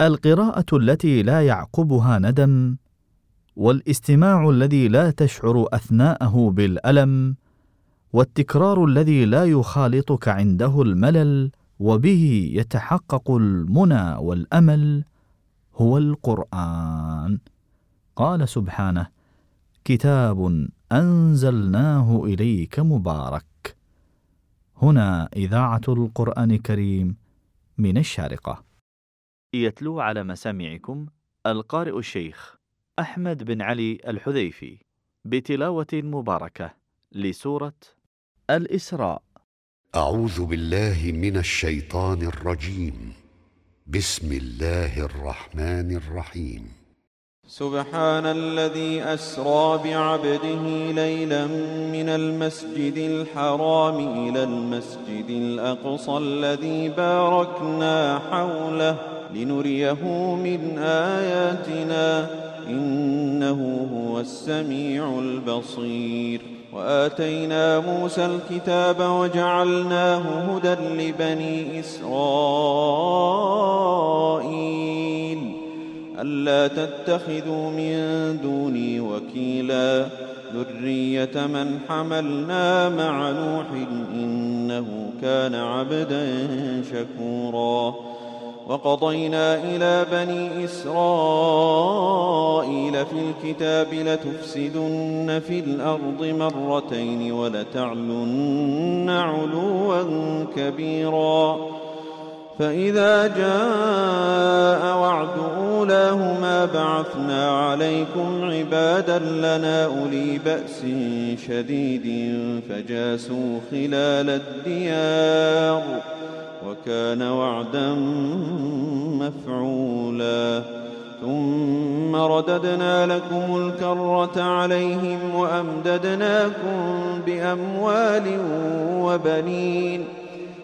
القراءة التي لا يعقبها ندم والاستماع الذي لا تشعر أثناءه بالألم والتكرار الذي لا يخالطك عنده الملل وبه يتحقق المنى والأمل هو القرآن. قال سبحانه كتاب أنزلناه إليك مبارك. هنا إذاعة القرآن الكريم من الشارقة. يتلو على مسامعكم القارئ الشيخ أحمد بن علي الحذيفي بتلاوة مباركة لسورة الإسراء. أعوذ بالله من الشيطان الرجيم. بسم الله الرحمن الرحيم. سبحان الذي أسرى بعبده ليلا من المسجد الحرام إلى المسجد الأقصى الذي باركنا حوله لنريه من آياتنا إنه هو السميع البصير. وآتينا موسى الكتاب وجعلناه هدى لبني إسرائيل. ألا تتخذوا من دوني وكيلا. ذرية من حملنا مع نوح إنه كان عبدا شكورا. وقضينا إلى بني إسرائيل في الكتاب لتفسدن في الأرض مرتين ولتعلن علوا كبيرا. فإذا جاء وعد أولاهما بعثنا عليكم عبادا لنا أولي بأس شديد فجاسوا خلال الديار وكان وعدا مفعولا. ثم رددنا لكم الكرة عليهم وأمددناكم بأموال وبنين.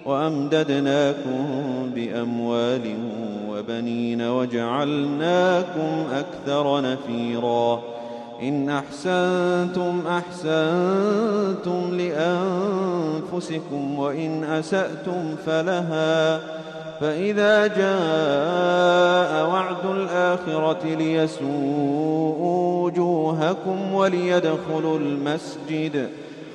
وأمددناكم بأموال وبنين وجعلناكم أكثر نفيراً. إن أحسنتم أحسنتم لأنفسكم وإن أسأتم فلها. فإذا جاء وعد الآخرة ليسوءوا وجوهكم وليدخلوا المسجد.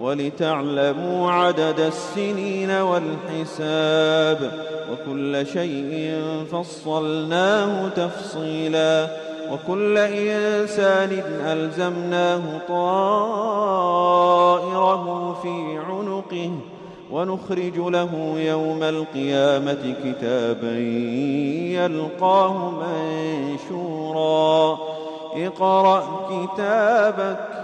ولتعلموا عدد السنين والحساب وكل شيء فصلناه تفصيلاً وكل إنسان ألزمناه طائره في عنقه ونخرج له يوم القيامة كتابا يلقاه منشورا اقرأ كتابك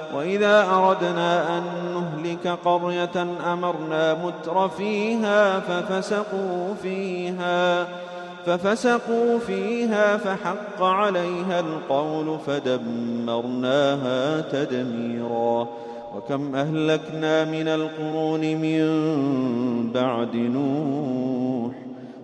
وإذا أردنا أن نهلك قرية أمرنا متر فيها ففسقوا فيها ففسقوا فيها فحق عليها القول فدمرناها تدميرا. وكم أهلكنا من القرون من بعد نوح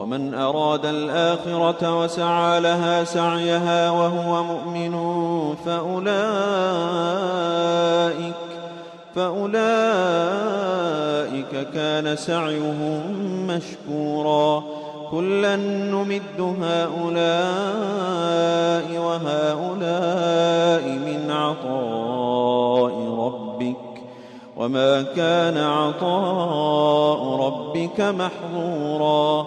ومن أراد الآخرة وسعى لها سعيها وهو مؤمن فأولئك فأولئك كان سعيهم مشكورا. كلا نمد هؤلاء وهؤلاء من عطاء ربك. وما كان عطاء ربك محظورا.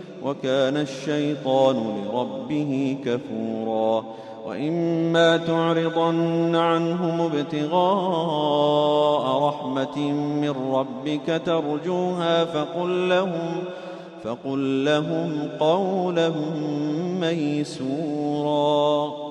وكان الشيطان لربه كفوراً. وإما تعرضن عنهم ابتغاء رحمة من ربك ترجوها فقل لهم فقل لهم قولا ميسورا.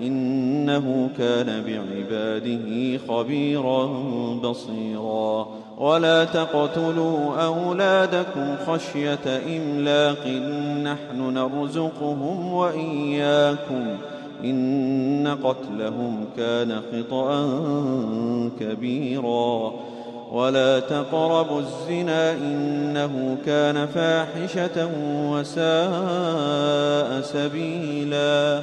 إنه كان بعباده خبيرا بصيرا. ولا تقتلوا أولادكم خشية إملاق نحن نرزقهم وإياكم. إن قتلهم كان خطأ كبيراً. ولا تقربوا الزنا إنه كان فاحشة وساء سبيلا.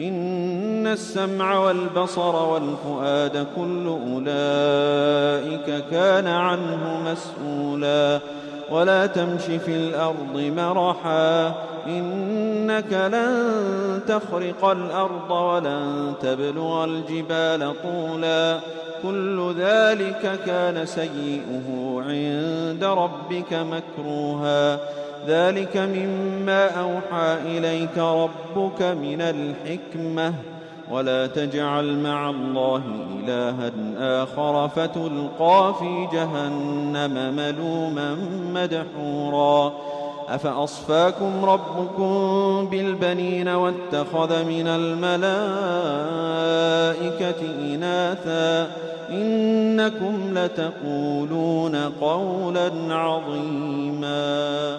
إن السمع والبصر والفؤاد كل أولئك كان عنه مسؤولا. ولا تمش في الأرض مرحا إنك لن تخرق الأرض ولن تبلغ الجبال طولا. كل ذلك كان سيئه عند ربك مكروها. ذلك مما أوحى إليك ربك من الحكمة. ولا تجعل مع الله إلها آخر فتلقى في جهنم ملوما مدحورا. أفأصفاكم ربكم بالبنين واتخذ من الملائكة إناثا؟ إنكم لتقولون قولا عظيما.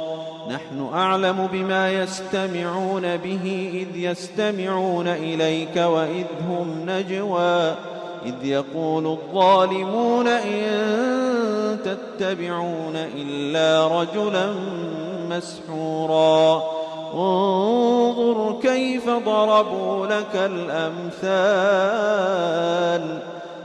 نحن أعلم بما يستمعون به إذ يستمعون إليك وإذ هم نجوى إذ يقول الظالمون إن تتبعون إلا رجلا مسحورا. انظر كيف ضربوا لك الأمثال.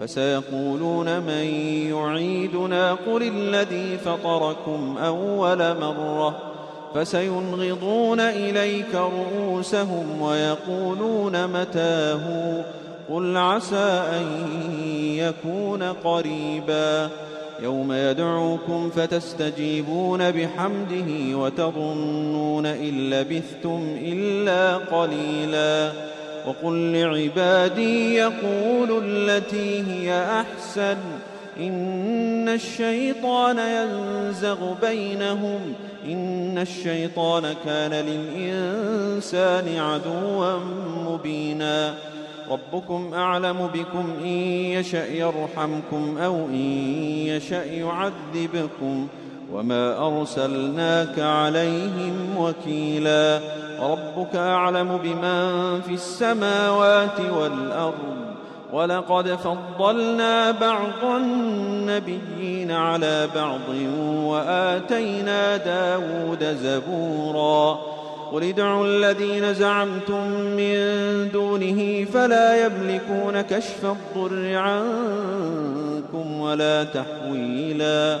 فسيقولون من يعيدنا قل الذي فطركم أول مرة فسينغضون إليك رؤوسهم ويقولون متاه قل عسى أن يكون قريبا يوم يدعوكم فتستجيبون بحمده وتظنون إن لبثتم إلا قليلا وقل لعبادي يقولوا التي هي أحسن. إن الشيطان ينزغ بينهم. إن الشيطان كان للإنسان عدوا مبينا. ربكم أعلم بكم إن يشأ يرحمكم أو إن يشأ يعذبكم. وما أرسلناك عليهم وكيلا. ربك أعلم بمن في السماوات والأرض. ولقد فضلنا بعض النبيين على بعض وآتينا داود زبورا. قل ادعوا الذين زعمتم من دونه فلا يملكون كشف الضر عنكم ولا تحويلا.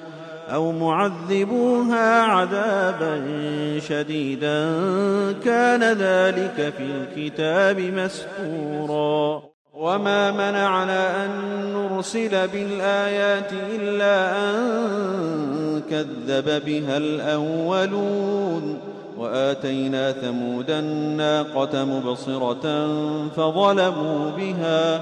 أو معذبوها عذابا شديدا كان ذلك في الكتاب مسطورا. وما منعنا أن نرسل بالآيات إلا أن كذب بها الأولون. وآتينا ثمود الناقة مبصرة فظلموا بها.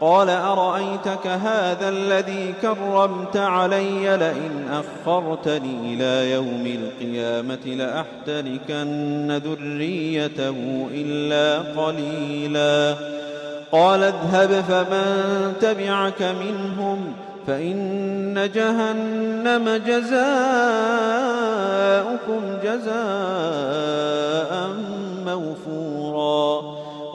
قال أرأيتك هذا الذي كرمت علي لئن أخرتني إلى يوم القيامة لأحتركن ذريته إلا قليلا. قال اذهب فمن تبعك منهم فإن جهنم جزاؤكم جزاء موفورا.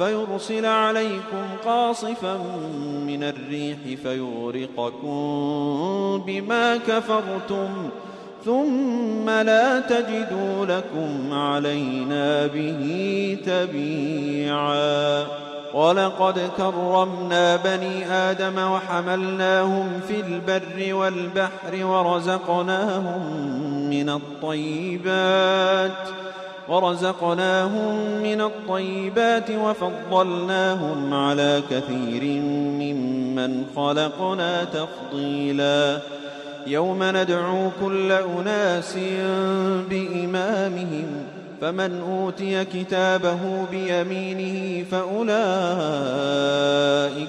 فيرسل عليكم قاصفا من الريح فيغرقكم بما كفرتم ثم لا تجدوا لكم علينا به تبيعا. ولقد كرمنا بني آدم وحملناهم في البر والبحر ورزقناهم من الطيبات. ورزقناهم من الطيبات وفضلناهم على كثير ممن خلقنا تفضيلا. يوم ندعو كل أناس بإمامهم فمن أوتي كتابه بيمينه فأولئك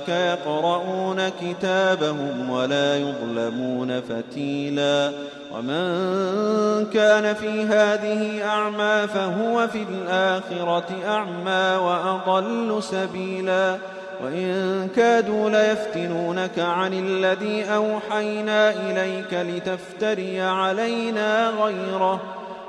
يقرؤون كتابهم ولا يظلمون فتيلا. ومن كان في هذه أعمى فهو في الآخرة أعمى وأضل سبيلا. وإن كادوا ليفتنونك عن الذي أوحينا إليك لتفتري علينا غيره.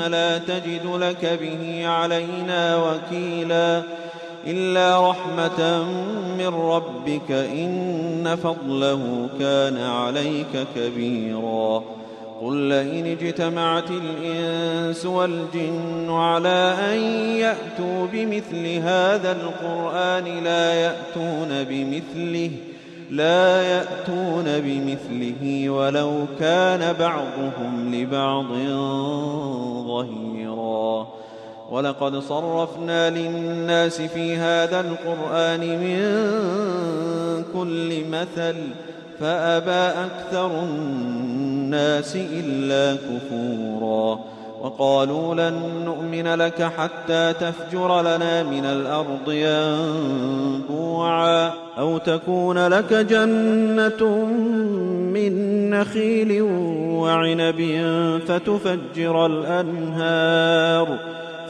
لا تجد لك به علينا وكيلا إلا رحمة من ربك إن فضله كان عليك كبيراً قل لئن اجتمعت الإنس والجن على أن يأتوا بمثل هذا القرآن لا يأتون بمثله لا يأتون بمثله ولو كان بعضهم لبعض ظهيرا. ولقد صرفنا للناس في هذا القرآن من كل مثل فأبى أكثر الناس إلا كفورا. وقالوا لن نؤمن لك حتى تفجر لنا من الأرض ينبوعا أو تكون لك جنة من نخيل وعنب فتفجر الأنهار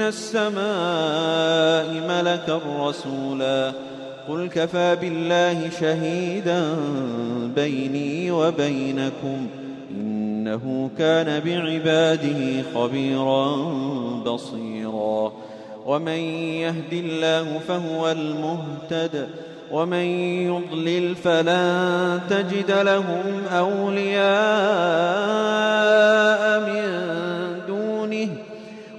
من السماء ملكا رسولا قل كفى بالله شهيدا بيني وبينكم إنه كان بعباده خبيرا بصيرا ومن يهد الله فهو المهتد ومن يضلل فلن تجد لهم أولياء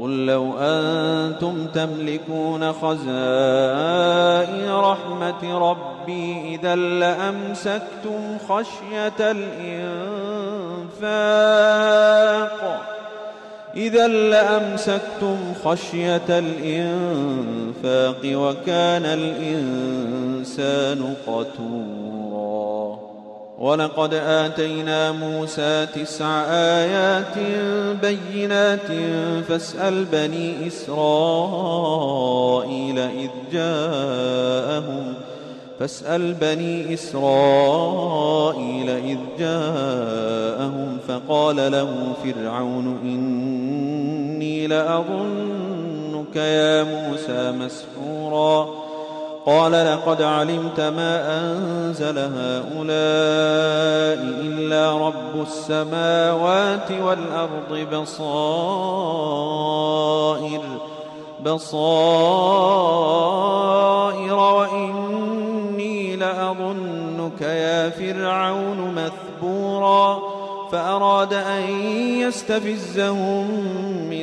قل لو أنتم تملكون خزائن رحمة ربي إذا لأمسكتم خشية الإنفاق. إذا لأمسكتم خشية الإنفاق وكان الإنسان قتورا ولقد آتينا موسى تسع آيات بينات فاسأل بني إسرائيل إذ جاءهم فاسأل بني إسرائيل إذ جاءهم فقال له فرعون إني لأظنك يا موسى مسحورا قال لقد علمت ما أنزل هؤلاء إلا رب السماوات والأرض بصائر بصائر وإني لأظنك يا فرعون مثبورا فأراد أن يستفزهم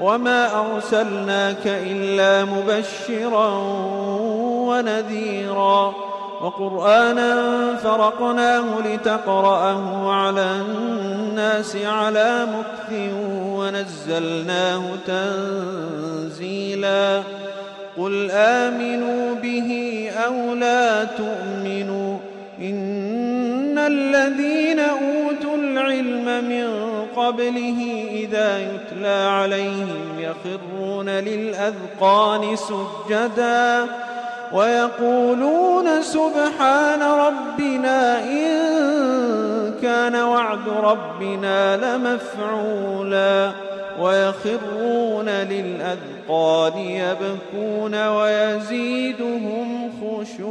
وما أرسلناك إلا مبشرا ونذيرا وقرآنا فرقناه لتقرأه على الناس على مكث ونزلناه تنزيلا قل آمنوا به أو لا تؤمنوا إن الذين أوتوا العلم من قبله إذا يتلى عليهم يخرون للأذقان سجدا ويقولون سبحان ربنا إن كان وعد ربنا لمفعولا ويخرون للأذقان يبكون ويزيدهم خشوعا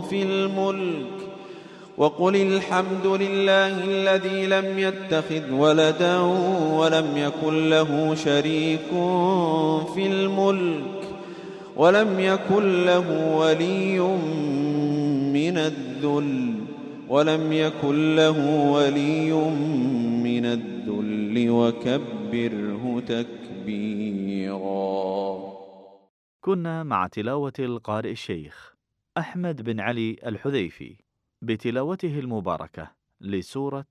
في الملك وقل الحمد لله الذي لم يتخذ ولدا ولم يكن له شريك في الملك ولم يكن له ولي من الذل ولم يكن له ولي من الذل وكبره تكبيرا. كنا مع تلاوة القارئ الشيخ. أحمد بن علي الحذيفي بتلاوته المباركة لسورة